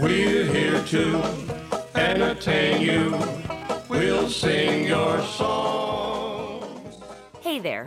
We're here to entertain you. We'll sing your song. Hey there.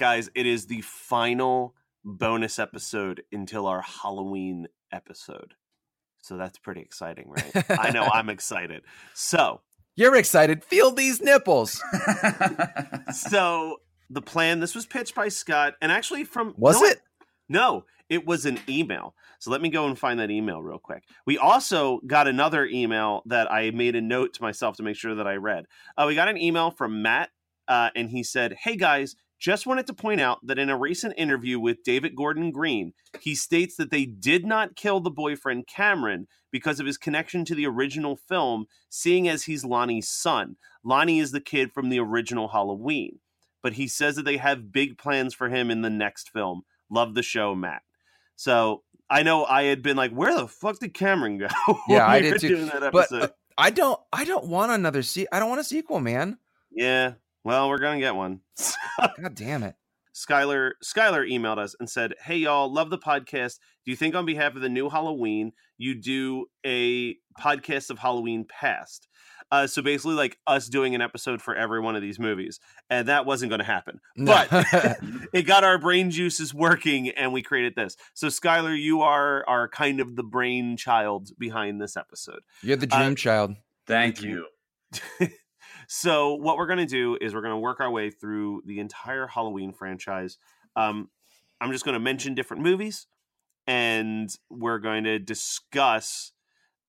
Guys, it is the final bonus episode until our Halloween episode. So that's pretty exciting, right? I know I'm excited. So, You're excited. Feel these nipples. so the plan this was pitched by Scott and actually from Was what? it? No, it was an email. So let me go and find that email real quick. We also got another email that I made a note to myself to make sure that I read. Uh, we got an email from Matt, uh, and he said, Hey guys, just wanted to point out that in a recent interview with David Gordon Green, he states that they did not kill the boyfriend Cameron because of his connection to the original film, seeing as he's Lonnie's son. Lonnie is the kid from the original Halloween. But he says that they have big plans for him in the next film. Love the show, Matt. So I know I had been like, where the fuck did Cameron go? Yeah, I did too. But, uh, I don't I don't want another se- I don't want a sequel, man. yeah, well, we're gonna get one. God damn it. Skylar Skylar emailed us and said, "Hey y'all, love the podcast. Do you think on behalf of the new Halloween you do a podcast of Halloween past?" Uh, so basically, like us doing an episode for every one of these movies, and that wasn't going to happen. But it got our brain juices working, and we created this. So Skylar, you are are kind of the brainchild behind this episode. You're the Uh, dream child. Thank you. so what we're going to do is we're going to work our way through the entire Halloween franchise. Um, I'm just going to mention different movies, and we're going to discuss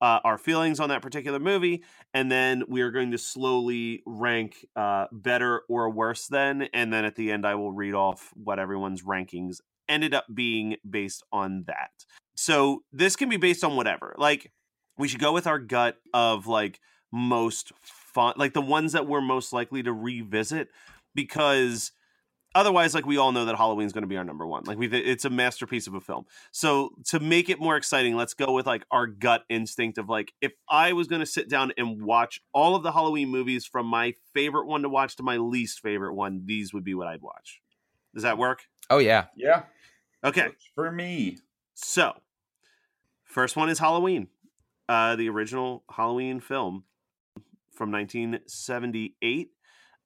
uh, our feelings on that particular movie, and then we are going to slowly rank uh, better or worse than, and then at the end I will read off what everyone's rankings ended up being based on that. So this can be based on whatever. Like we should go with our gut of like most fun, like the ones that we're most likely to revisit, because otherwise, like we all know that Halloween's going to be our number one. Like we, it's a masterpiece of a film. So to make it more exciting, let's go with like our gut instinct of like if I was going to sit down and watch all of the Halloween movies from my favorite one to watch to my least favorite one, these would be what I'd watch. Does that work? Oh yeah. Yeah. Okay. Works For me. So, first one is Halloween, uh, the original Halloween film from 1978.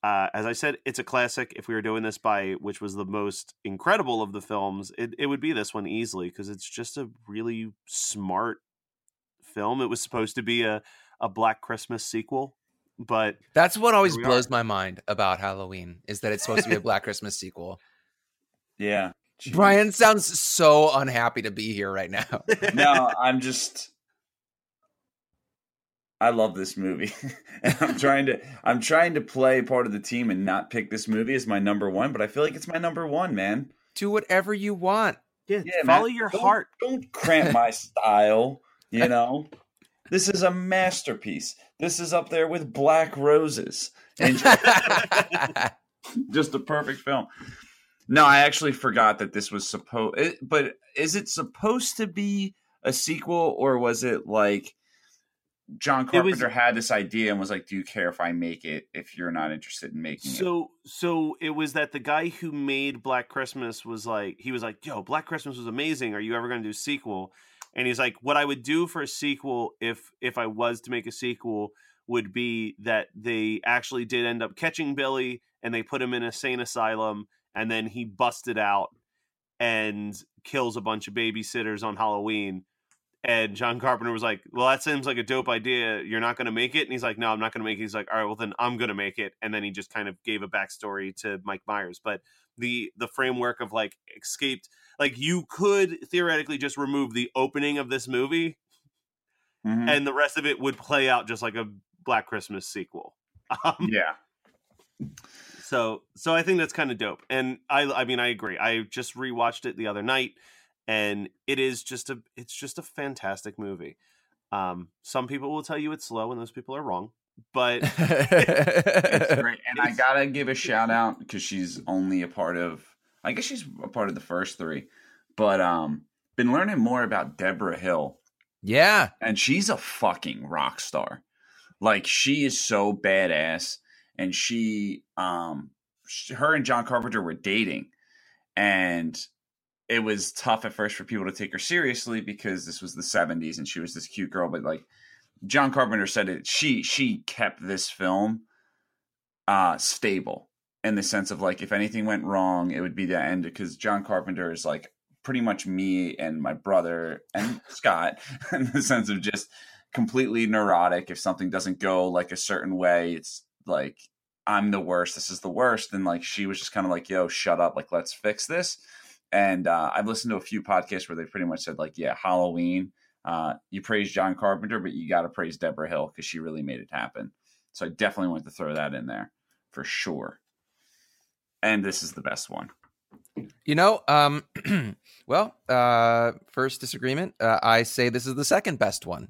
Uh, as I said, it's a classic. If we were doing this by which was the most incredible of the films, it, it would be this one easily because it's just a really smart film. It was supposed to be a, a Black Christmas sequel, but That's what always blows are. my mind about Halloween is that it's supposed to be a Black Christmas sequel. Yeah. Jeez. Brian sounds so unhappy to be here right now. no, I'm just. I love this movie, and I'm trying to I'm trying to play part of the team and not pick this movie as my number one, but I feel like it's my number one, man. Do whatever you want. yeah, Yeah, follow man. your Don't- heart. Don't cramp my style. You know, this is a masterpiece. This is up there with Black Roses, and just a perfect film. No, I actually forgot that this was supposed. But is it supposed to be a sequel, or was it like John It was- Carpenter had this idea and was like, "Do you care if I make it? If you're not interested in making it?" So so it was that the guy who made Black Christmas was like he was like, "Yo, Black Christmas was amazing. Are you ever going to do a sequel?" And he's like, "What I would do for a sequel if if I was to make a sequel would be that they actually did end up catching Billy and they put him in a sane asylum and then he busted out and kills a bunch of babysitters on Halloween." And John Carpenter was like, "Well, that seems like a dope idea. You're not going to make it." And he's like, "No, I'm not going to make it." He's like, "All right, well then I'm going to make it." And then he just kind of gave a backstory to Mike Myers. But the the framework of like escaped, like you could theoretically just remove the opening of this movie, Mhm. and the rest of it would play out just like a Black Christmas sequel. Um, yeah, so so I think that's kind of dope. And I I mean I agree. I just rewatched it the other night and it is just a it's just a fantastic movie. Um some people will tell you it's slow and those people are wrong. But it's great. And I gotta give a shout out because she's only a part of. I guess she's a part of the first three, but um, been learning more about Debra Hill yeah. and she's a fucking rock star. Like she is so badass, and she, um, her and John Carpenter were dating, and it was tough at first for people to take her seriously because this was the '70s and she was this cute girl. But like John Carpenter said, it she she kept this film uh stable in the sense of like if anything went wrong, it would be the end because John Carpenter is like pretty much me and my brother and Scott in the sense of just completely neurotic. If something doesn't go like a certain way, it's like I'm the worst. This is the worst. And like she was just kind of like, "Yo, shut up! Like let's fix this." And uh, I've listened to a few podcasts where they pretty much said like, "Yeah, Halloween." Uh, you praise John Carpenter, but you got to praise Debra Hill because she really made it happen. So I definitely want to throw that in there for sure. And this is the best one. You know, um, well, uh, first disagreement. Uh, I say this is the second best one.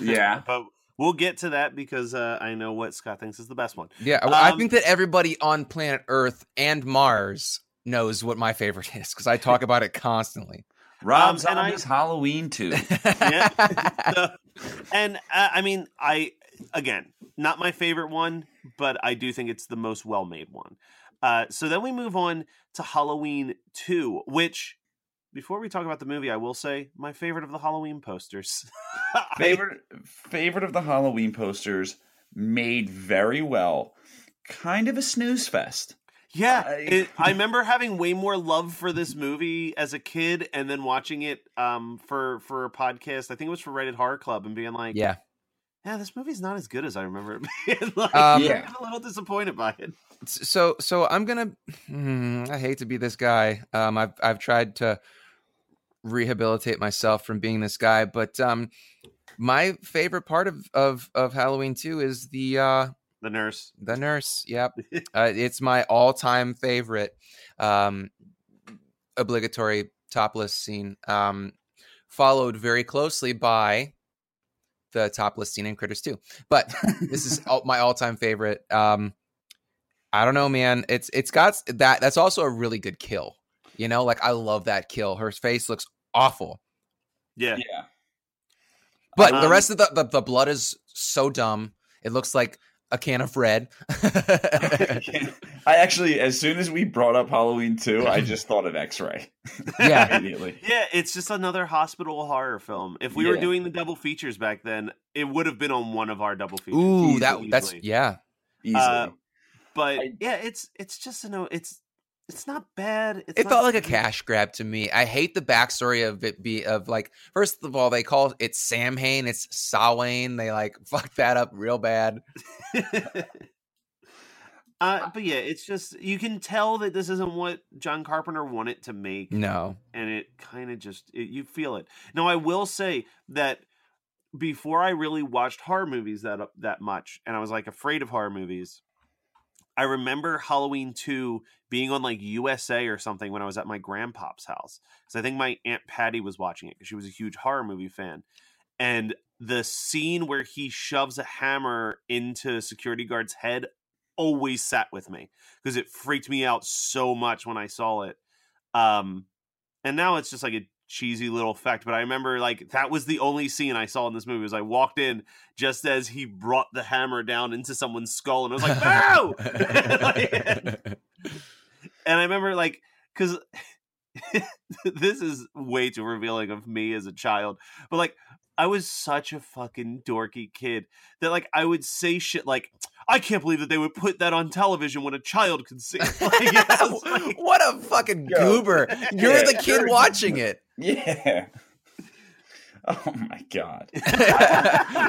Yeah. but we'll get to that because uh, I know what Scott thinks is the best one. Yeah, I- I Um, think that everybody on planet Earth and Mars knows what my favorite is because I talk about it constantly. Rob Um, and I- Zombie's Halloween too. Yeah. So- and uh, I mean, I again, not my favorite one, but I do think it's the most well-made one. Uh, so then we move on to Halloween Two, which before we talk about the movie, I will say my favorite of the Halloween posters. Favorite favorite of the Halloween posters, made very well. Kind of a snooze fest. Yeah, I- it, I remember having way more love for this movie as a kid, and then watching it um, for for a podcast. I think it was for Rated Horror Club, and being like, yeah, yeah, this movie's not as good as I remember it being. like, Um, Yeah. I'm a little disappointed by it. so so I'm gonna. hmm, I hate to be this guy. Um, I've I've tried to rehabilitate myself from being this guy, but um, my favorite part of of of Halloween two is the uh The nurse. the nurse. Yep, uh, it's my all time favorite. Um, obligatory topless scene. Um, followed very closely by the topless scene in Critters 2. But this is all, my all-time favorite. Um, I don't know, man. It's it's got that. That's also a really good kill. You know, like I love that kill. Her face looks awful, Yeah. Yeah. but the Um, rest of the, the the blood is so dumb. It looks like a can of red. I actually, as soon as we brought up Halloween 2, I just thought of X Ray. Yeah. Immediately. Yeah, it's just another hospital horror film. If we were doing the double features back then, it would have been on one of our double features. Ooh, that easily. that's yeah. Easily. Uh, But I- yeah, it's it's just you know it's it's not bad. It's It not felt like a cash grab to me. I hate the backstory of it be of like first of all, they call it Sam Hain, it's Sawane. They like fucked that up real bad. uh, but yeah, it's just you can tell that this isn't what John Carpenter wanted to make. No. and it kind of just it, you feel it. Now, I will say that before I really watched horror movies that that much, and I was like afraid of horror movies. I remember Halloween two being on like USA or something when I was at my grandpa's house because I think my aunt Patty was watching it because she was a huge horror movie fan, and the scene where he shoves a hammer into security guard's head always sat with me because it freaked me out so much when I saw it. Um, and now it's just like a cheesy little effect but i remember like that was the only scene i saw in this movie was i walked in just as he brought the hammer down into someone's skull and i was like no Like, and i remember like because this is way too revealing of me as a child but like i was such a fucking dorky kid that like i would say shit like i can't believe that they would put that on television when a child could see it. Like, like- what a fucking Yo. goober. You're the kid You're- watching it. yeah. Oh my god.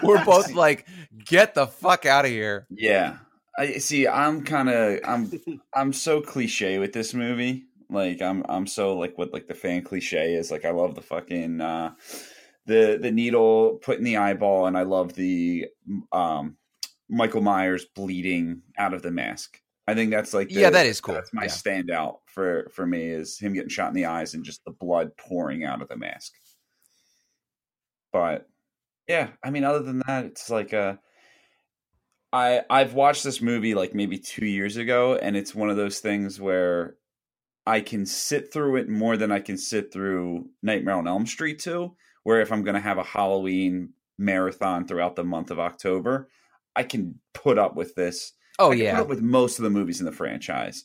We're both like, get the fuck out of here. Yeah. I see I'm kind of I'm I'm so cliche with this movie. Like I'm I'm so like what like the fan cliche is like I love the fucking uh the the needle put in the eyeball and I love the um Michael Myers bleeding out of the mask. I think that's like the, Yeah, that is cool. That's my Yeah. standout for for me is him getting shot in the eyes and just the blood pouring out of the mask. But yeah, I mean, other than that, it's like a. I I've watched this movie like maybe two years ago, and it's one of those things where I can sit through it more than I can sit through Nightmare on Elm Street two. Where if I'm going to have a Halloween marathon throughout the month of October, I can put up with this. Oh I can put yeah. up with most of the movies in the franchise.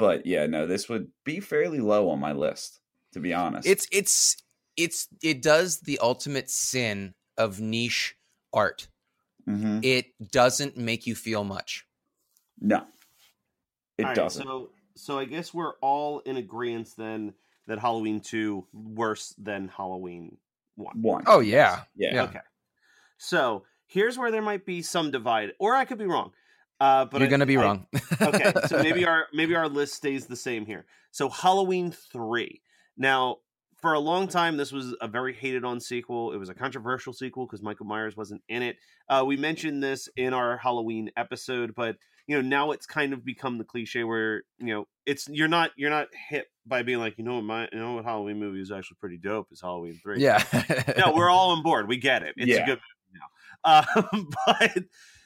But yeah, no, this would be fairly low on my list, to be honest. It's it's it's it does the ultimate sin of niche art. Mhm. It doesn't make you feel much. no, it All right, doesn't. So, so I guess we're all in agreement then that Halloween two worse than Halloween one. One. Oh yeah. yeah. yeah. Okay. So here's where there might be some divide, or I could be wrong. Uh, but You're I- gonna be I- wrong. okay, so maybe our maybe our list stays the same here. So Halloween three. Now, for a long time, this was a very hated on sequel. It was a controversial sequel because Michael Myers wasn't in it. Uh, we mentioned this in our Halloween episode, but you know now it's kind of become the cliche where you know it's you're not you're not hit by being like you know what my you know what Halloween movie is actually pretty dope is Halloween three. yeah. no, we're all on board. We get it. It's a good movie now. Um, but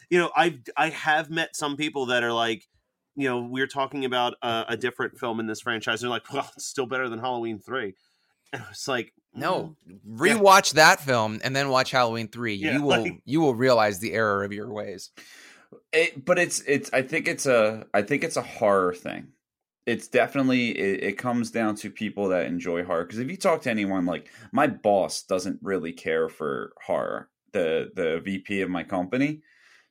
you know, I I have met some people that are like, you know, we're talking about a, a different film in this franchise. They're like, well, it's still better than Halloween three. And it's like, No, mm, rewatch that film and then watch Halloween three. Yeah, you will like- you will realize the error of your ways. It, but it's it's. I think it's a. I think it's a horror thing. It's definitely. It, it comes down to people that enjoy horror. Because if you talk to anyone, like my boss doesn't really care for horror. The the VP of my company,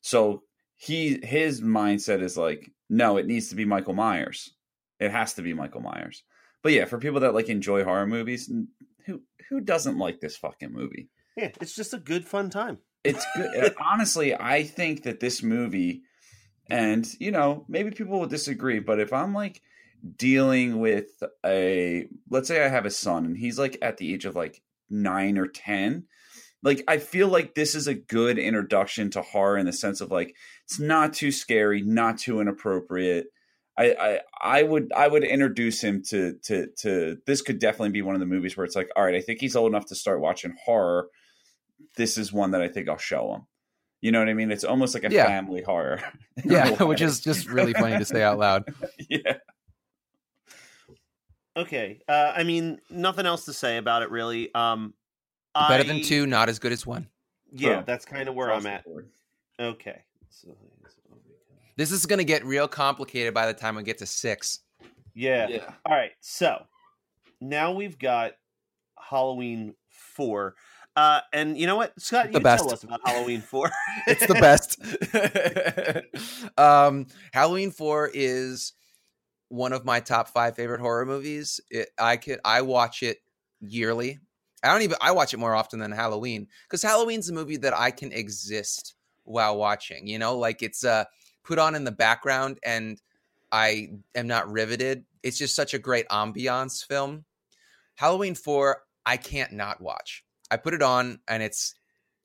so he his mindset is like, no, it needs to be Michael Myers. It has to be Michael Myers. But yeah, for people that like enjoy horror movies, who who doesn't like this fucking movie? yeah, it's just a good fun time. It's good. Uh, honestly, I think that this movie, and you know, maybe people will disagree, but if I'm like dealing with a, let's say I have a son and he's like at the age of like nine or 10, like I feel like this is a good introduction to horror in the sense of like, it's not too scary, not too inappropriate. I, I I would I would introduce him to to to this could definitely be one of the movies where it's like all right I think he's old enough to start watching horror this is one that I think I'll show him. You know what I mean? It's almost like a Yeah. family horror. Yeah, which is just really funny to say out loud. yeah. Okay, uh, I mean, nothing else to say about it really. Um, Better I- than two, not as good as one. Yeah, True. that's kind of where I'm at. board. Okay, so it's over This is gonna get real complicated by the time we get to six. Yeah. Yeah. All right. So now we've got Halloween four. Uh, and you know what, Scott, you The tell us about Halloween four. It's the best. um, Halloween Four is one of my top five favorite horror movies. It, I could I watch it yearly. I don't even I watch it more often than Halloween because Halloween's a movie that I can exist while watching. You know, like it's uh put on in the background and I am not riveted. It's just such a great ambiance film. Halloween 4, I can't not watch. I put it on and it's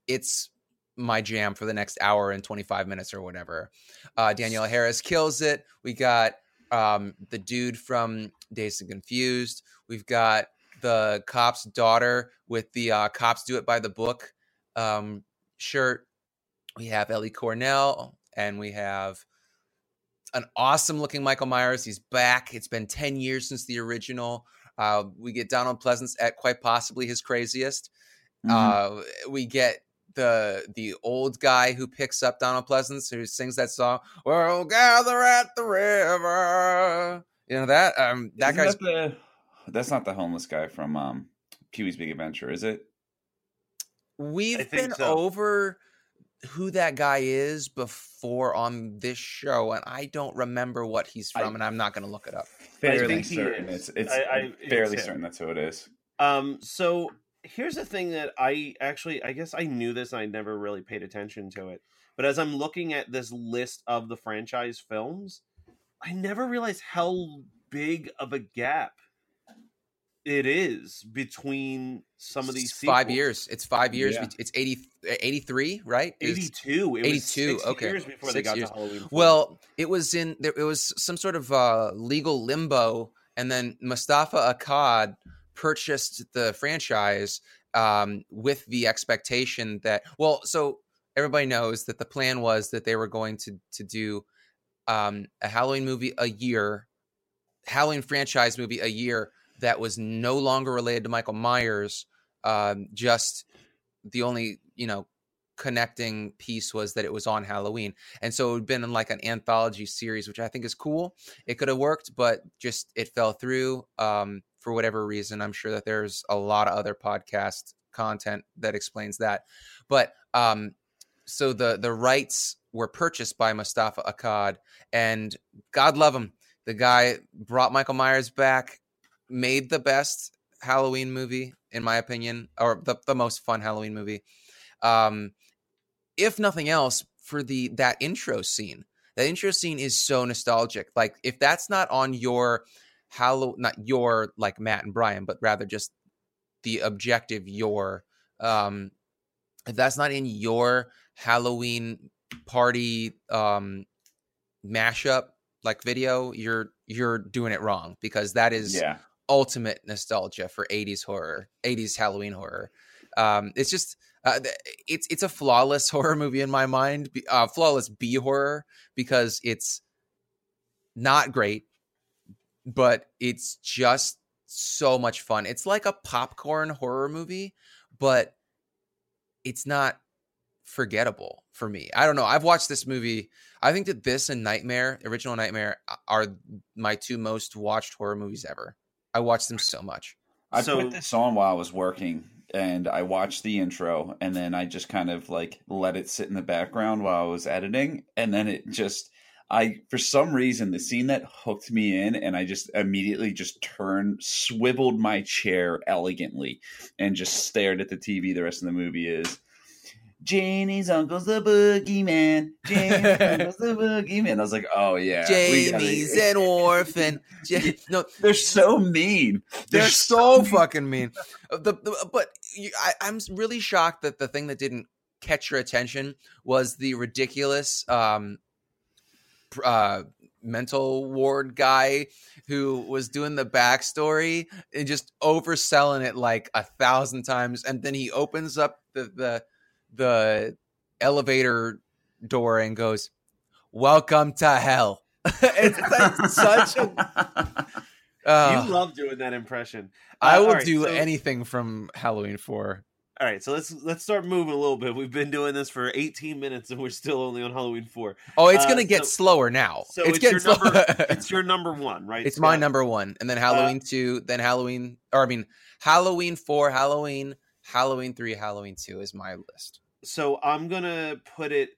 it's my jam for the next hour and 25 minutes or whatever. Uh Danielle Harris kills it. We got um the dude from Dazed and Confused. We've got the cop's daughter with the uh cops do it by the book um shirt. We have Ellie Cornell and we have an awesome looking Michael Myers. He's back. It's been 10 years since the original. Uh, we get Donald Pleasence at quite possibly his craziest. Mhm. Uh, we get the the old guy who picks up Donald Pleasence, who sings that song. We'll gather at the river. You know that um that Isn't guy's the, that's not the homeless guy from um, Pee Wee's Big Adventure, is it? We've been so. over who that guy is before on this show, and I don't remember what he's I- from, and I'm not going to look it up. Fairly think certain. It's it's I- I- fairly him. certain that's who it is. Um, so here's the thing that I actually, I guess I knew this and I never really paid attention to it. But as I'm looking at this list of the franchise films, I never realized how big of a gap it is between some of these It's five years. It's five years. Yeah. It's 80, 83, right? Is- 82. It was 82, six okay. years before they got years. to Halloween. Well, it was in there. It was some sort of uh, legal limbo, and then Moustapha Akkad purchased the franchise um, with the expectation that well, so everybody knows that the plan was that they were going to to do um, a Halloween movie a year, Halloween franchise movie a year that was no longer related to Michael Myers. Um, just the only you know connecting piece was that it was on Halloween. And so it had been in like an anthology series, which I think is cool. It could have worked, but just it fell through um, for whatever reason. I'm sure that there's a lot of other podcast content that explains that. But um, so the the rights were purchased by Moustapha Akkad, and God love him, the guy brought Michael Myers back, made the best Halloween movie in my opinion, or the, the most fun Halloween movie. Um, if nothing else, for the that intro scene. That intro scene is so nostalgic. Like if that's not on your Hallow, not your like Matt and Brian, but rather just the objective your. Um, if that's not in your Halloween party um mashup like video, you're you're doing it wrong because that is Yeah. Ultimate nostalgia for 80s horror 80s halloween horror. Um it's just uh, it's it's a flawless horror movie in my mind uh flawless b horror because it's not great but it's just so much fun. It's like a popcorn horror movie but it's not forgettable for me. I don't know. I've watched this movie. I think that this and nightmare original nightmare are my two most watched horror movies ever I watched them so much. I So- put this on while I was working and I watched the intro and then I just kind of like let it sit in the background while I was editing and then it just I for some reason the scene that hooked me in and I just immediately just turned swiveled my chair elegantly and just stared at the TV the rest of the movie is Jamie's uncle's the boogeyman. Jamie's uncle's the boogeyman. I was like, oh yeah, Jamie's an orphan. Ja- no, They're so mean. they're so fucking mean. Uh, The, the, but you, I, I'm really shocked that the thing that didn't catch your attention was the ridiculous um, uh, mental ward guy who was doing the backstory and just overselling it like a thousand times, and then he opens up the the the elevator door and goes, "Welcome to hell." it's like such a. Uh, you love doing that impression. I Uh, will right, do so- anything from Halloween Four. all right, so let's let's start moving a little bit. We've been doing this for 18 minutes and we're still only on Halloween 4. Oh, it's Uh, gonna get so- slower now. So it's, it's, getting your number it's your number 1, right? It's my number one, and then Halloween two, then Halloween, or I mean Halloween four, Halloween, Halloween three, Halloween two is my list. So I'm going to put it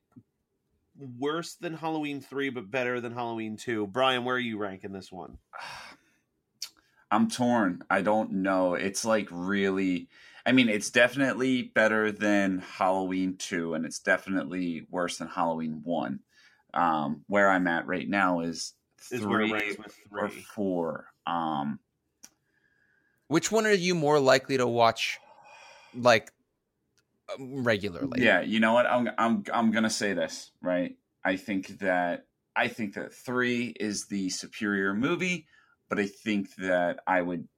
worse than Halloween 3 but better than Halloween 2. Brian, where are you ranking this one? I'm torn. I don't know. It's like really. I mean, it's definitely better than Halloween two, and it's definitely worse than Halloween one. Um, where I'm at right now is Is where it three or four. Um, Which one are you more likely to watch, like regularly? Yeah, you know what? I'm I'm I'm gonna say this right. I think that I think that three is the superior movie, but I think that I would.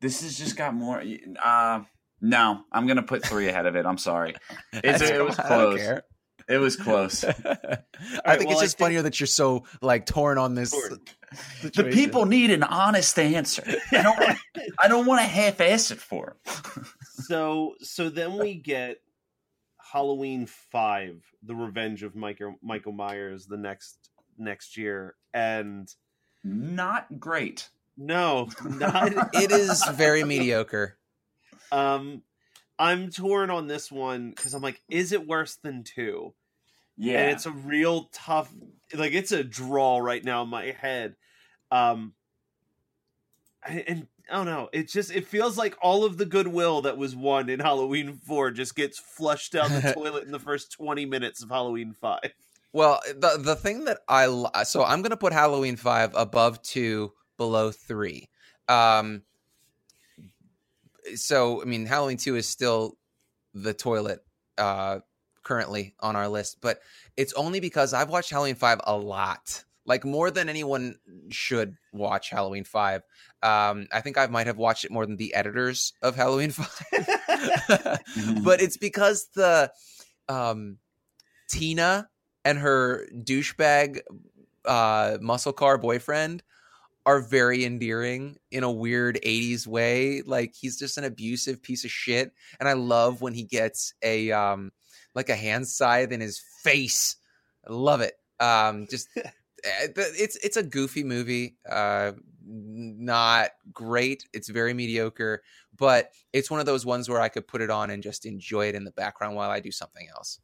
This has just got more. Uh, no, I'm gonna put three ahead of it. I'm sorry. It's, it was I don't close. Care. It was close. I right, think well, it's just think- funnier that you're so like torn on this. Torn. the people need an honest answer. I don't. Want, I don't want to half-ass it for 'em. so so then we get Halloween five, the Revenge of Michael Michael Myers, the next next year, and Not great. no, not It is very mediocre. um. I'm torn on this one because I'm like, is it worse than two? Yeah, And it's a real tough, like it's a draw right now in my head. Um, and I don't know. It just it feels like all of the goodwill that was won in Halloween four just gets flushed down the toilet in the first twenty minutes of Halloween five. Well, the the thing that I so I'm gonna put Halloween five above two, below three. Um, so I mean, Halloween two is still the toilet uh, currently on our list, but it's only because I've watched Halloween five a lot, like more than anyone should watch Halloween five. Um, I think I might have watched it more than the editors of Halloween five, but it's because the um, Tina and her douchebag uh, muscle car boyfriend are very endearing in a weird 80s way. Like he's just an abusive piece of shit and i love when he gets a um like a hand scythe in his face i love it um just eh, it's it's a goofy movie uh not great it's very mediocre but it's one of those ones where i could put it on and just enjoy it in the background while i do something else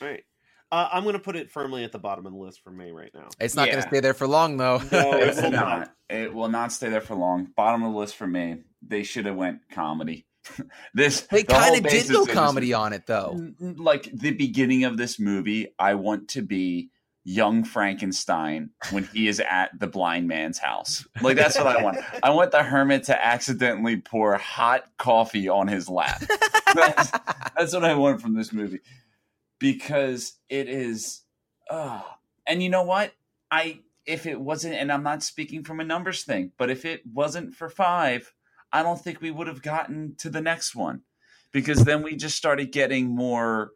All right. Uh, I'm going to put it firmly at the bottom of the list for me right now. it's not going to stay there for long though No, it's will not. not. It will not stay there for long. Bottom of the list for me. They should have went comedy. this they the kind of did go of this- comedy on it though Like the beginning of this movie, I want to be young Frankenstein when he is at the blind man's house. Like that's what I want. I want the hermit to accidentally pour hot coffee on his lap. That's, that's what I want from this movie because it is. Uh, and you know what? I if it wasn't, and I'm not speaking from a numbers thing, but if it wasn't for five, I don't think we would have gotten to the next one because then we just started getting more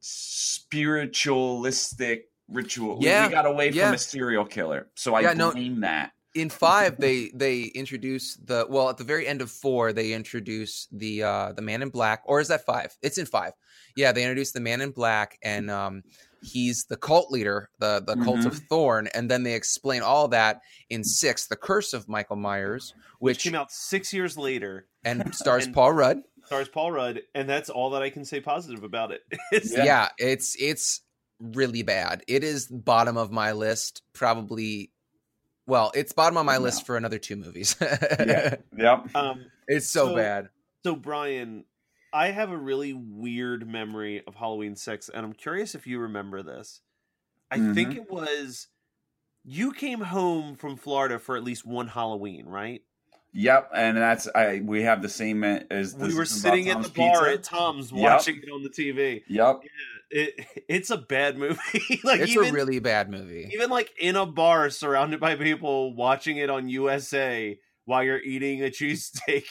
spiritualistic ritual. Yeah, we, got away yeah. from a serial killer, so I Yeah, no- that. in five they they introduce the well at the very end of four they introduce the uh the man in black or is that five it's in five yeah they introduce the man in black and um he's the cult leader the the cult of thorn and then they explain all that in six the curse of michael myers Which which came out six years later, and stars and- paul rudd stars Paul Rudd, and that's all that I can say positive about it. It's- yeah. it's it's really bad it is bottom of my list probably well it's bottom on my Yeah. list for another two movies Yeah. Yep. Um, it's so, So- bad So, Brian, I have a really weird memory of Halloween 6, and I'm curious if you remember this. I think Mhm. it was you came home from Florida for at least one Halloween, right? Yep, and that's I. We have the same uh, as we were sitting at the bar Pizza. at Tom's Yep. watching it on the TV. Yep. It, it's a bad movie. like it's even, a really bad movie even like in a bar surrounded by people watching it on USA while you're eating a cheesesteak,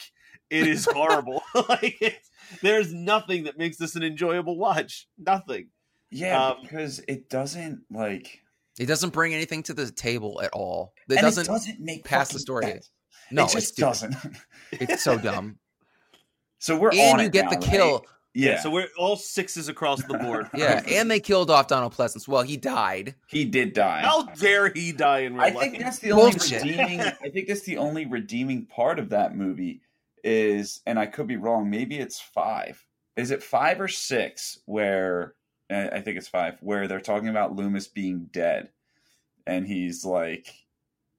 it is horrible. like there's nothing that makes this an enjoyable watch. Nothing. Yeah, Um, because it doesn't like. It doesn't bring anything to the table at all. It and doesn't. it doesn't make pass the story. sense. no, it it's just doesn't. It's so dumb. So we're and on you it get now, the right? kill. Yeah, So we're all sixes across the board. Yeah, and they killed off Donald Pleasence. Well, he died. he did die. How dare he die in real I life? think that's the only redeeming. I think that's the only redeeming part of that movie is, and I could be wrong. Maybe it's five. Is it five or six? Where I I think it's five. Where they're talking about Loomis being dead, and he's like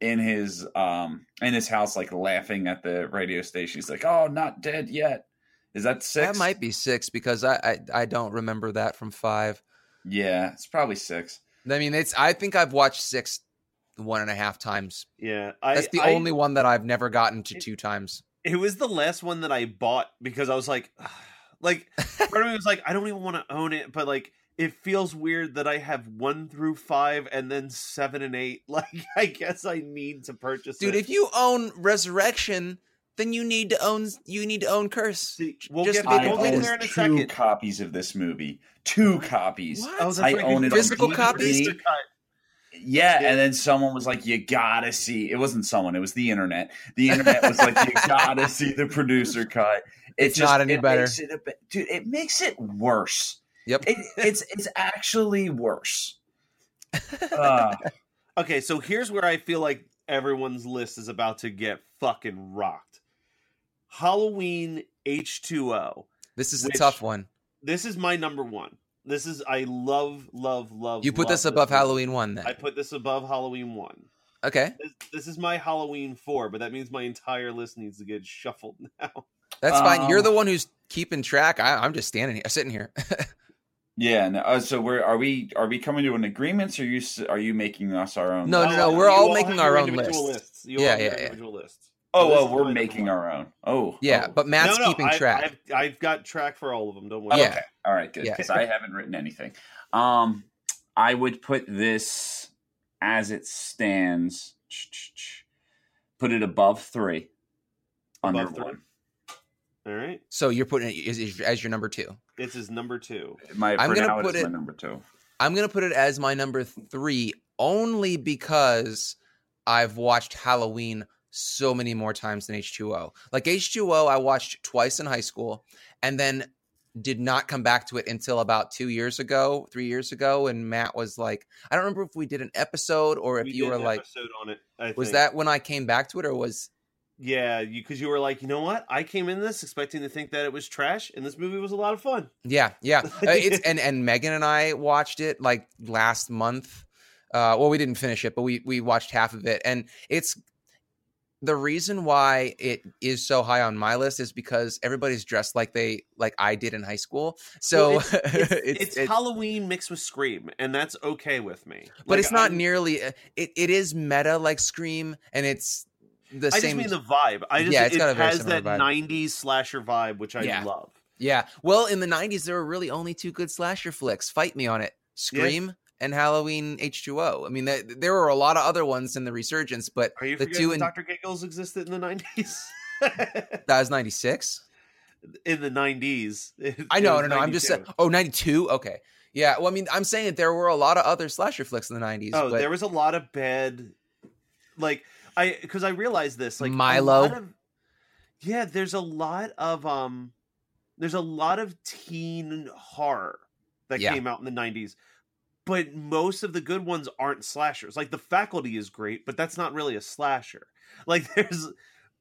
in his um in his house, like laughing at the radio station. He's like, "Oh, not dead yet." Is that six? That might be six because I, I I don't remember that from five. Yeah, it's probably six. I mean, it's. I think I've watched six one and a half times. yeah, I, That's the I- only one that I've never gotten to two times. It was the last one that I bought because I was like, like, part of me was like, I don't even want to own it, but like, it feels weird that I have one through five and then seven and eight. Like, I guess I need to purchase it. Dude, it. if you own Resurrection, then you need to own you need to own Curse. See, we'll just get, to be I we'll get completed. own there in a two second. copies of this movie. Two copies. What? Oh, I own it you- on Physical DVD. copies? Mr. Cut. Yeah, Yeah. and then someone was like, "You gotta see." It wasn't someone; it was the internet. The internet was like, "You gotta see the producer cut." It It's not any it better. Makes it a bit, dude, it makes it worse. Yep. It, it's it's actually worse. Uh, Okay, so here's where I feel like everyone's list is about to get fucking rocked. Halloween H2O. This is a tough one. This is my number one. This is I love, love, love. You put love this above movie. Halloween one then. I put this above Halloween one. Okay. This, this is my Halloween four, but that means my entire list needs to get shuffled now. That's fine. You're Um, the one who's keeping track. I, I'm just standing here, sitting here. yeah. No, uh, so we're are we are we coming to an agreement? Or are you are you making us our own? No, Oh, no, no. We're all have making your our own individual lists. lists. You Yeah, all have yeah, yeah. individual lists. Oh, This well, we're making our own. Oh, yeah, oh. but Matt's no, no, keeping I've, track. I've, I've got track for all of them. Don't worry. Yeah. Okay. All right, good. Yeah. Because I haven't written anything. Um, I would put this as it stands. Put it above three. Under three? one. All right. so you're putting it as, as your number two. This is number two. My, I'm gonna put it- my number two. I'm gonna put it as my number three only because I've watched Halloween so many more times than H2O. Like H2O, I watched twice in high school, and then did not come back to it until about two years ago, three years ago. And Matt was like, I don't remember if we did an episode or if We you were an like, episode on it. I was that when I came back to it, or was Yeah, you because you were like, you know what? I came in this expecting to think that it was trash, and this movie was a lot of fun. Yeah, yeah. Uh, it's and and Megan and I watched it like last month. Uh, well, we didn't finish it, but we we watched half of it, and it's the reason why it is so high on my list is because everybody's dressed like they like I did in high school. So Well, it's, it's, it's, it's Halloween mixed with Scream, and that's okay with me. but Like, it's not I- nearly. uh, It it is meta like Scream, and it's the I same. just mean the vibe. I just Yeah, it got a very has that vibe. '90s slasher vibe, which I Yeah. love. Yeah. Well, in the 90s, there were really only two good slasher flicks. Fight me on it Scream and Halloween H2O. I mean, th- there were a lot of other ones in the resurgence, but Are you the two in Dr. Giggles existed in the '90s? that was 96. in the '90s, It- I know, no, no. I'm just saying. 92. Oh, 92? Okay. Yeah. Well, I mean, I'm saying that there were a lot of other slasher flicks in the 90s. Oh, but there was a lot of bad, like I because I realized this like Milo. of- yeah, there's a lot of um, there's a lot of teen horror that Yeah. came out in the '90s, but most of the good ones aren't slashers. Like the Faculty is great, but that's not really a slasher. Like there's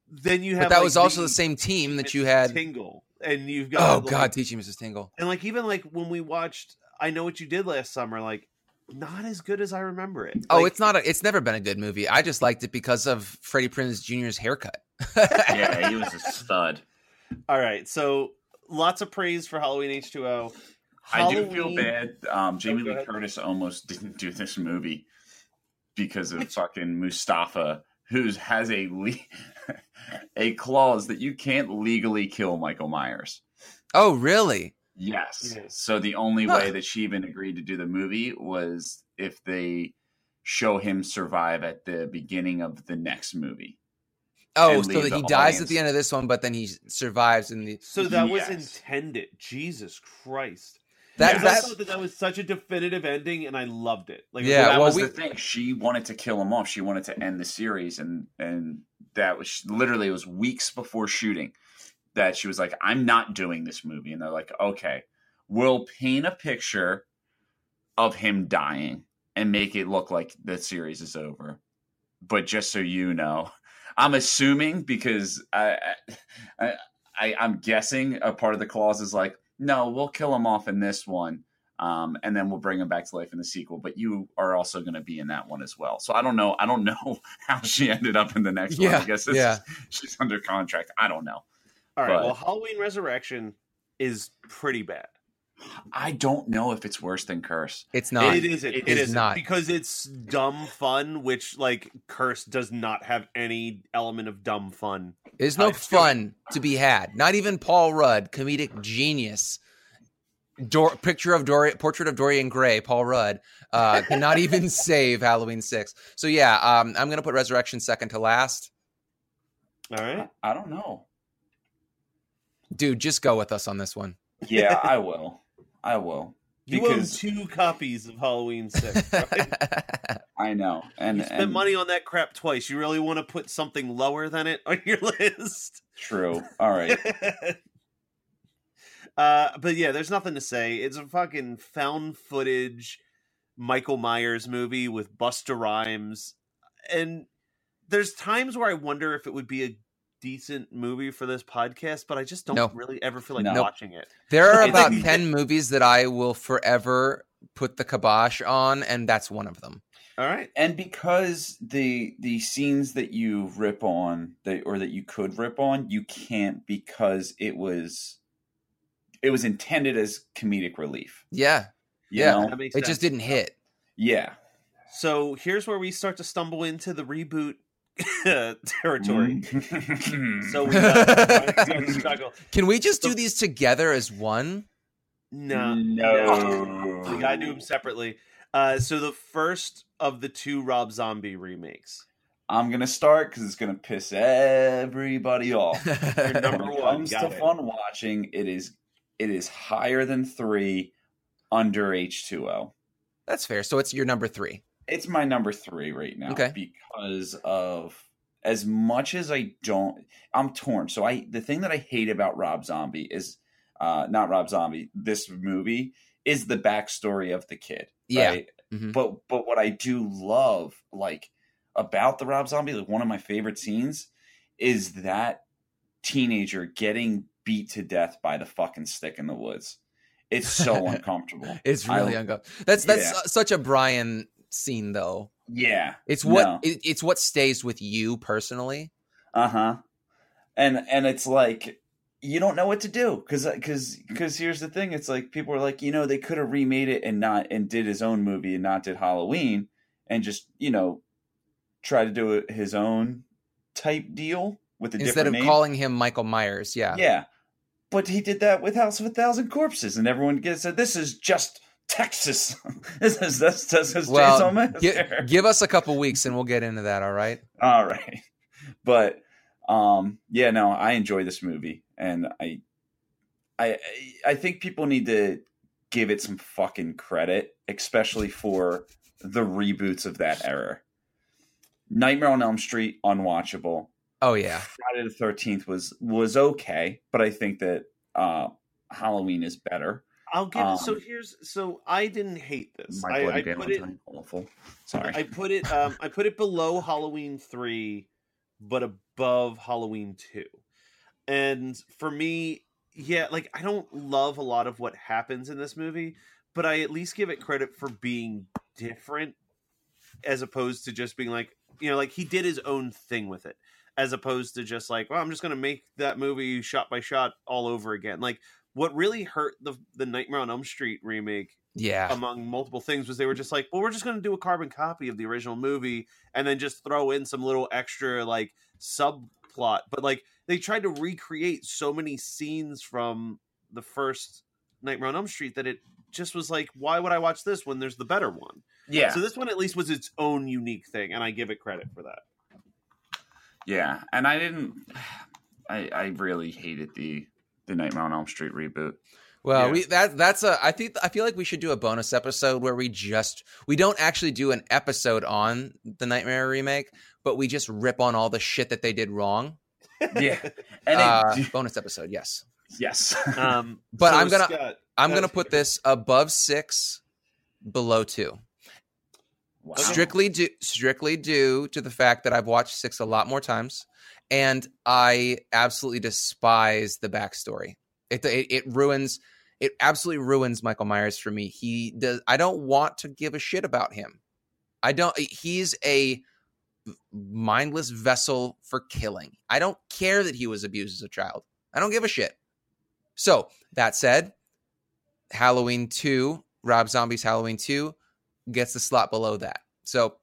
then you have but that like, was also the same team that you had. Tingle, and you've got Oh, like, God. Teaching Mrs. Tingle. and like even like when we watched I Know What You Did Last Summer, like not as good as I remember it. Oh, Like, it's not. A, it's never been a good movie. I just liked it because of Freddie Prinze Jr.'s haircut. Yeah, he was a stud. all right. So lots of praise for Halloween H two O. I do feel bad. Um, Jamie Oh, Lee. Curtis almost didn't do this movie because of fucking Moustapha, who has a le- a clause that you can't legally kill Michael Myers. Oh, really? Yes. Yes. So the only Huh. way that she even agreed to do the movie was if they show him survive at the beginning of the next movie. Oh, so that the he dies at the end of this one, but then he survives in the. So that was intended. Jesus Christ. That Because Yes. I that thought that that was such a definitive ending, and I loved it. Like, Yeah, that well, was we- the thing. She wanted to kill him off. She wanted to end the series, and and that was literally it was weeks before shooting. that she was like, I'm not doing this movie. And they're like, okay, we'll paint a picture of him dying and make it look like the series is over. But just so you know, I'm assuming because I, I, I I'm guessing a part of the clause is like, no, we'll kill him off in this one. Um, and then we'll bring him back to life in the sequel. But you are also going to be in that one as well. So I don't know. I don't know how she ended up in the next one. Yeah, I guess it's, yeah. she's under contract. I don't know. All right. But- Well, Halloween Resurrection is pretty bad. I don't know if it's worse than Curse. It's not. It isn't. It It is isn't, because it's dumb fun, which like Curse does not have any element of dumb fun. There's no Uh, fun to be had. Not even Paul Rudd, comedic genius. Dor- picture of Dor- portrait of Dorian Gray, Paul Rudd, uh, cannot even save Halloween Six. So yeah, um, I'm gonna put Resurrection second to last. All right. I don't know. Dude, just go with us on this one. Yeah, I will. I will. You Because own two copies of Halloween Six. Right? I know. And you spent and money on that crap twice. You really want to put something lower than it on your list? True. All right. uh, but yeah, there's nothing to say. It's a fucking found footage Michael Myers movie with Busta Rhymes, and there's times where I wonder if it would be a decent movie for this podcast, but I just don't No. really ever feel like No. watching it. there are about ten movies that I will forever put the kibosh on, and that's one of them. All right, and because the the scenes that you rip on that or that you could rip on you can't because it was it was intended as comedic relief Yeah, you Yeah. know? it sense. just didn't hit. yeah So here's where we start to stumble into the reboot territory. Mm. So we got Chicago. Can we just do these together as one? No, no we gotta do them separately. Uh, so the first of the two Rob Zombie remakes. i'm gonna start because it's gonna piss everybody off Your number when one. comes Got to it. fun watching it is it is higher than three under h2o That's fair. So it's your number three. It's my number three right now Okay. because of as much as I don't I'm torn. So I the thing that I hate about Rob Zombie is uh not Rob Zombie, this movie is the backstory of the kid. Yeah. Right? Mhm. But but what I do love like about the Rob Zombie, like one of my favorite scenes is that teenager getting beat to death by the fucking stick in the woods. It's so uncomfortable. It's I- really uncomfortable. That's that's Yeah. such a Brian scene, though. Yeah. It's what No. it, it's what stays with you personally. uh-huh and and it's like you don't know what to do because because because here's the thing it's like people are like you know they could have remade it and not and did his own movie and not did halloween and just you know try to do his own type deal with a Instead of name calling him Michael Myers, yeah. yeah but he did that with house of a thousand corpses and everyone gets said this is just texas this is this, is Well, Chainsaw gi- Massacre." give us a couple weeks and we'll get into that. All right. All right. But um yeah, no, I enjoy this movie and I I I think people need to give it some fucking credit, especially for the reboots of that era. Nightmare on Elm Street unwatchable. Oh yeah. Friday the 13th was was okay, but I think that uh Halloween is better. I'll give. It so Um, here's. So I didn't hate this. My Bloody I put it. Awful. Sorry. I put it. Um, I put it below Halloween three, but above Halloween two. And for me, yeah, like I don't love a lot of what happens in this movie, but I at least give it credit for being different, as opposed to just being like, you know, like he did his own thing with it, as opposed to just like, well, I'm just gonna make that movie shot by shot all over again. Like what really hurt the the Nightmare on Elm Street remake Yeah. among multiple things was they were just like, well, we're just going to do a carbon copy of the original movie and then just throw in some little extra like subplot. But like they tried to recreate so many scenes from the first Nightmare on Elm Street that it just was like, why would I watch this when there's the better one? yeah. So this one at least was its own unique thing, and I give it credit for that. Yeah, and I didn't. I I really hated the the Nightmare on Elm Street reboot. Well, Yeah. we that that's a I think I feel like we should do a bonus episode where we just we don't actually do an episode on the Nightmare remake, but we just rip on all the shit that they did wrong. Yeah. And uh, it, bonus episode. Yes, yes. Um, But so I'm gonna- I'm uh, gonna put this above six, below two. Wow. strictly due strictly due to the fact that I've watched six a lot more times, and I absolutely despise the backstory. It it, it ruins it absolutely ruins Michael Myers for me. He does. I don't want to give a shit about him. I don't. He's a mindless vessel for killing. I don't care that he was abused as a child. I don't give a shit. So that said, Halloween two, Rob Zombie's Halloween two, gets the slot below that. So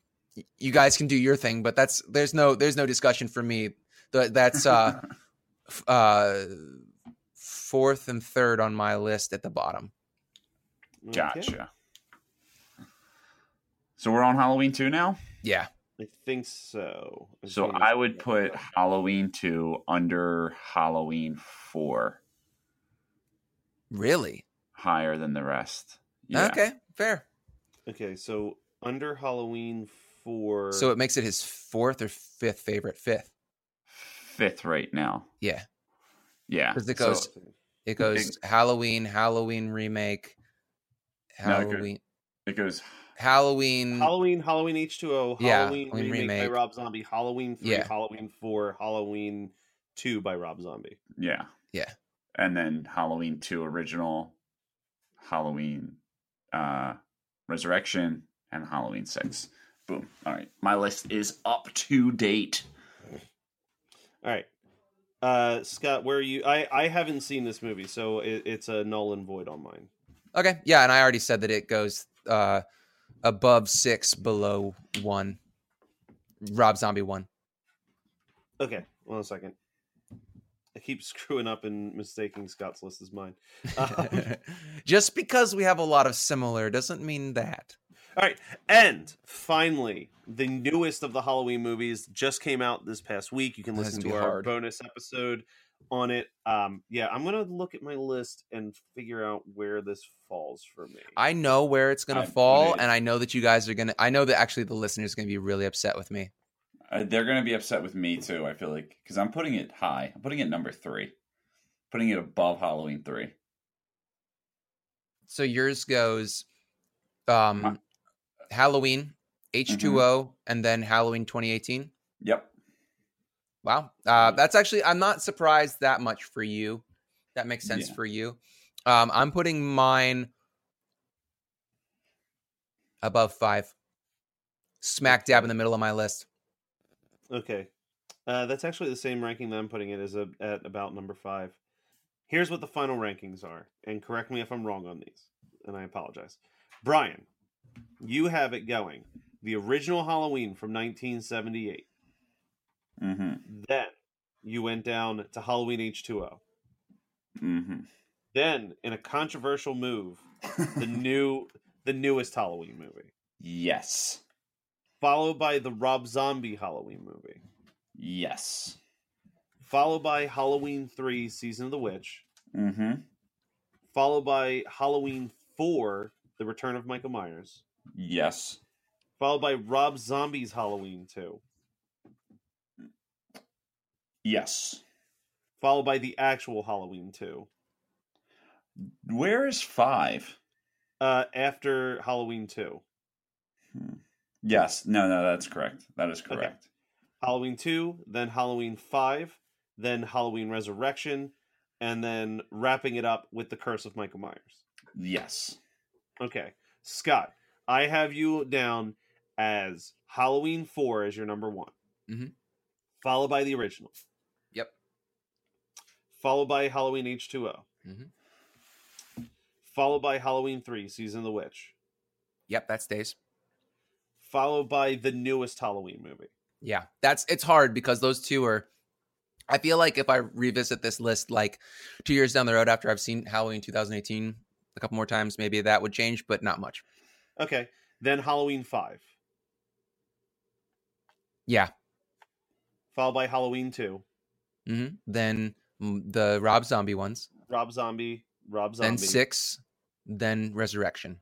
you guys can do your thing, but that's there's no there's no discussion for me. Th- That's uh f- uh fourth and third on my list at the bottom. Okay. Gotcha. So we're on Halloween 2 now? Yeah. I think so. I'm So I see would that. put Halloween 2 under Halloween 4, Really? higher than the rest. Yeah. Okay, fair. Okay, so under Halloween four. So it makes it his fourth or fifth favorite. Fifth. Fifth right now. Yeah. Yeah. 'Cause it So- goes- It goes Halloween, Halloween remake, No, it goes- Halloween, it goes Halloween. Halloween, Halloween H two O, Yeah, Halloween Halloween remake, by. Rob Zombie, Halloween three, Yeah. Halloween four, Halloween two by Rob Zombie. yeah. Yeah. And then Halloween 2 original, Halloween uh Resurrection and Halloween 6. Boom. All right. My list is up to date. All right, uh, Scott, where are you? I I haven't seen this movie, so it, it's a null and void on mine. Okay, yeah, and I already said that it goes uh above six, below one. Rob Zombie one. Okay, one second. I keep screwing up and mistaking Scott's list as mine. Um, Just because we have a lot of similar doesn't mean that. All right, and finally, the newest of the Halloween movies just came out this past week. You can listen gonna to our hard. bonus episode on it. Um, yeah, I'm gonna look at my list and figure out where this falls for me. I know where it's gonna I put fall, it- and I know that you guys are gonna. I know that actually the listeners are gonna be really upset with me. Uh, they're going to be upset with me too, I feel like, because I'm putting it high. I'm putting it number three, putting it above Halloween 3. So yours goes, um, My- Halloween, H two O, and then Halloween 2018. Yep. Wow, uh, that's actually I'm not surprised that much for you. That makes sense Yeah. for you. Um, I'm putting mine above five, smack dab in the middle of my list. Okay, uh, that's actually the same ranking that I'm putting it as a, at about number five. Here's what the final rankings are, and correct me if I'm wrong on these, and I apologize. Brian, you have it going. The original Halloween from 1978. Mm-hmm. Then you went down to Halloween H2O. Mm-hmm. Then, in a controversial move, the new the newest Halloween movie, yes. followed by the Rob Zombie Halloween movie, Yes. followed by Halloween 3 Season of the Witch, Mm-hmm. followed by Halloween 4 The Return of Michael Myers, Yes. followed by Rob Zombie's Halloween 2, Yes. followed by the actual Halloween 2. Where is five? Uh, after Halloween 2. Yes. No, no, that's correct. That is Okay. correct. Halloween 2, then Halloween 5, then Halloween Resurrection, and then wrapping it up with The Curse of Michael Myers. Yes. Okay. Scott, I have you down as Halloween 4 as your number one, Mhm. followed by the original, Yep. followed by Halloween H2O, Mhm. followed by Halloween 3 Season of the Witch, Yep, that stays. followed by the newest Halloween movie. Yeah, that's it's hard because those two are. I feel like if I revisit this list like two years down the road after I've seen Halloween 2018 a couple more times, maybe that would change, but not much. Okay. Then Halloween 5, Yeah. followed by Halloween 2, hmm Then mm, the Rob Zombie ones, Rob Zombie, Rob Zombie. then six, then Resurrection.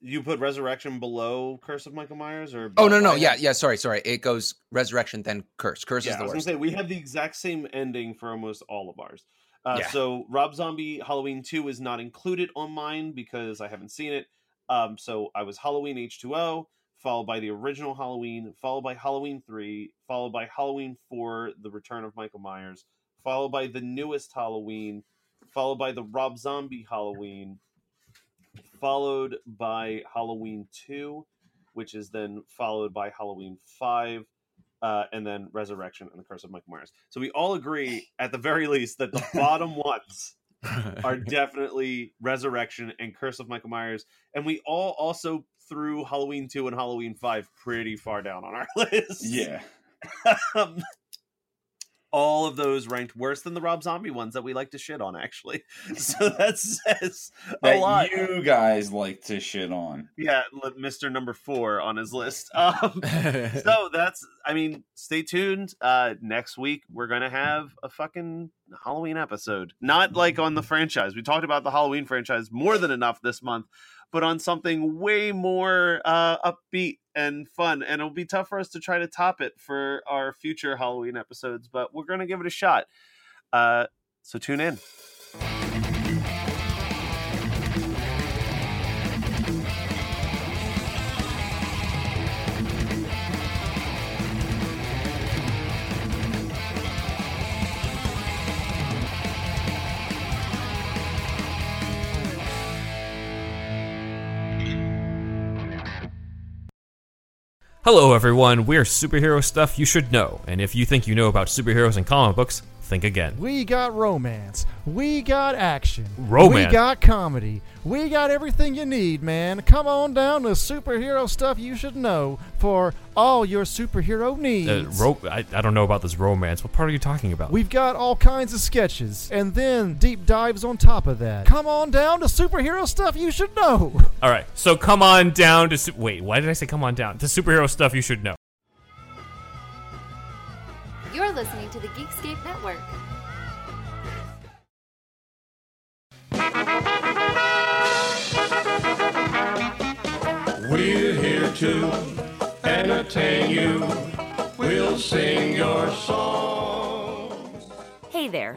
You put Resurrection below Curse of Michael Myers, or Oh no, no, above? yeah, yeah. Sorry, sorry. It goes resurrection, then curse. Curse yeah. is I the was gonna worst. say we have the exact same ending for almost all of ours. Uh, Yeah. So Rob Zombie Halloween Two is not included on mine because I haven't seen it. Um, so I was Halloween H two O, followed by the original Halloween, followed by Halloween Three, followed by Halloween Four, The Return of Michael Myers, followed by the newest Halloween, followed by the Rob Zombie Halloween, followed by Halloween 2, which is then followed by Halloween 5, uh, and then Resurrection and the Curse of Michael Myers. So we all agree, at the very least, that the bottom ones are definitely Resurrection and Curse of Michael Myers. And we all also threw Halloween 2 and Halloween 5 pretty far down on our list. Yeah. um, all of those ranked worse than the Rob Zombie ones that we like to shit on, actually. So that says a That lot. you guys like to shit on. Yeah, Mr. Number Four on his list. Um, so that's, I mean, stay tuned. Uh, next week we're gonna have a fucking Halloween episode. Not like on the franchise. We talked about the Halloween franchise more than enough this month, but on something way more uh, upbeat and fun. And it'll be tough for us to try to top it for our future Halloween episodes, but we're gonna give it a shot. Uh, so tune in. Hello, everyone. We're superhero stuff you should know, and if you think you know about superheroes and comic books, think again. We got romance. We got action. Romance? We got comedy. We got everything you need, man. Come on down to superhero stuff you should know for all your superhero needs. Uh, ro- I, I don't know about this romance. What part are you talking about? We've got all kinds of sketches and then deep dives on top of that. Come on down to superhero stuff you should know. All right, so come on down to. Su- Wait, why did I say come on down? To superhero stuff you should know. You're listening to the Geekscape Network. We're here to entertain you. We'll sing your song. Hey there.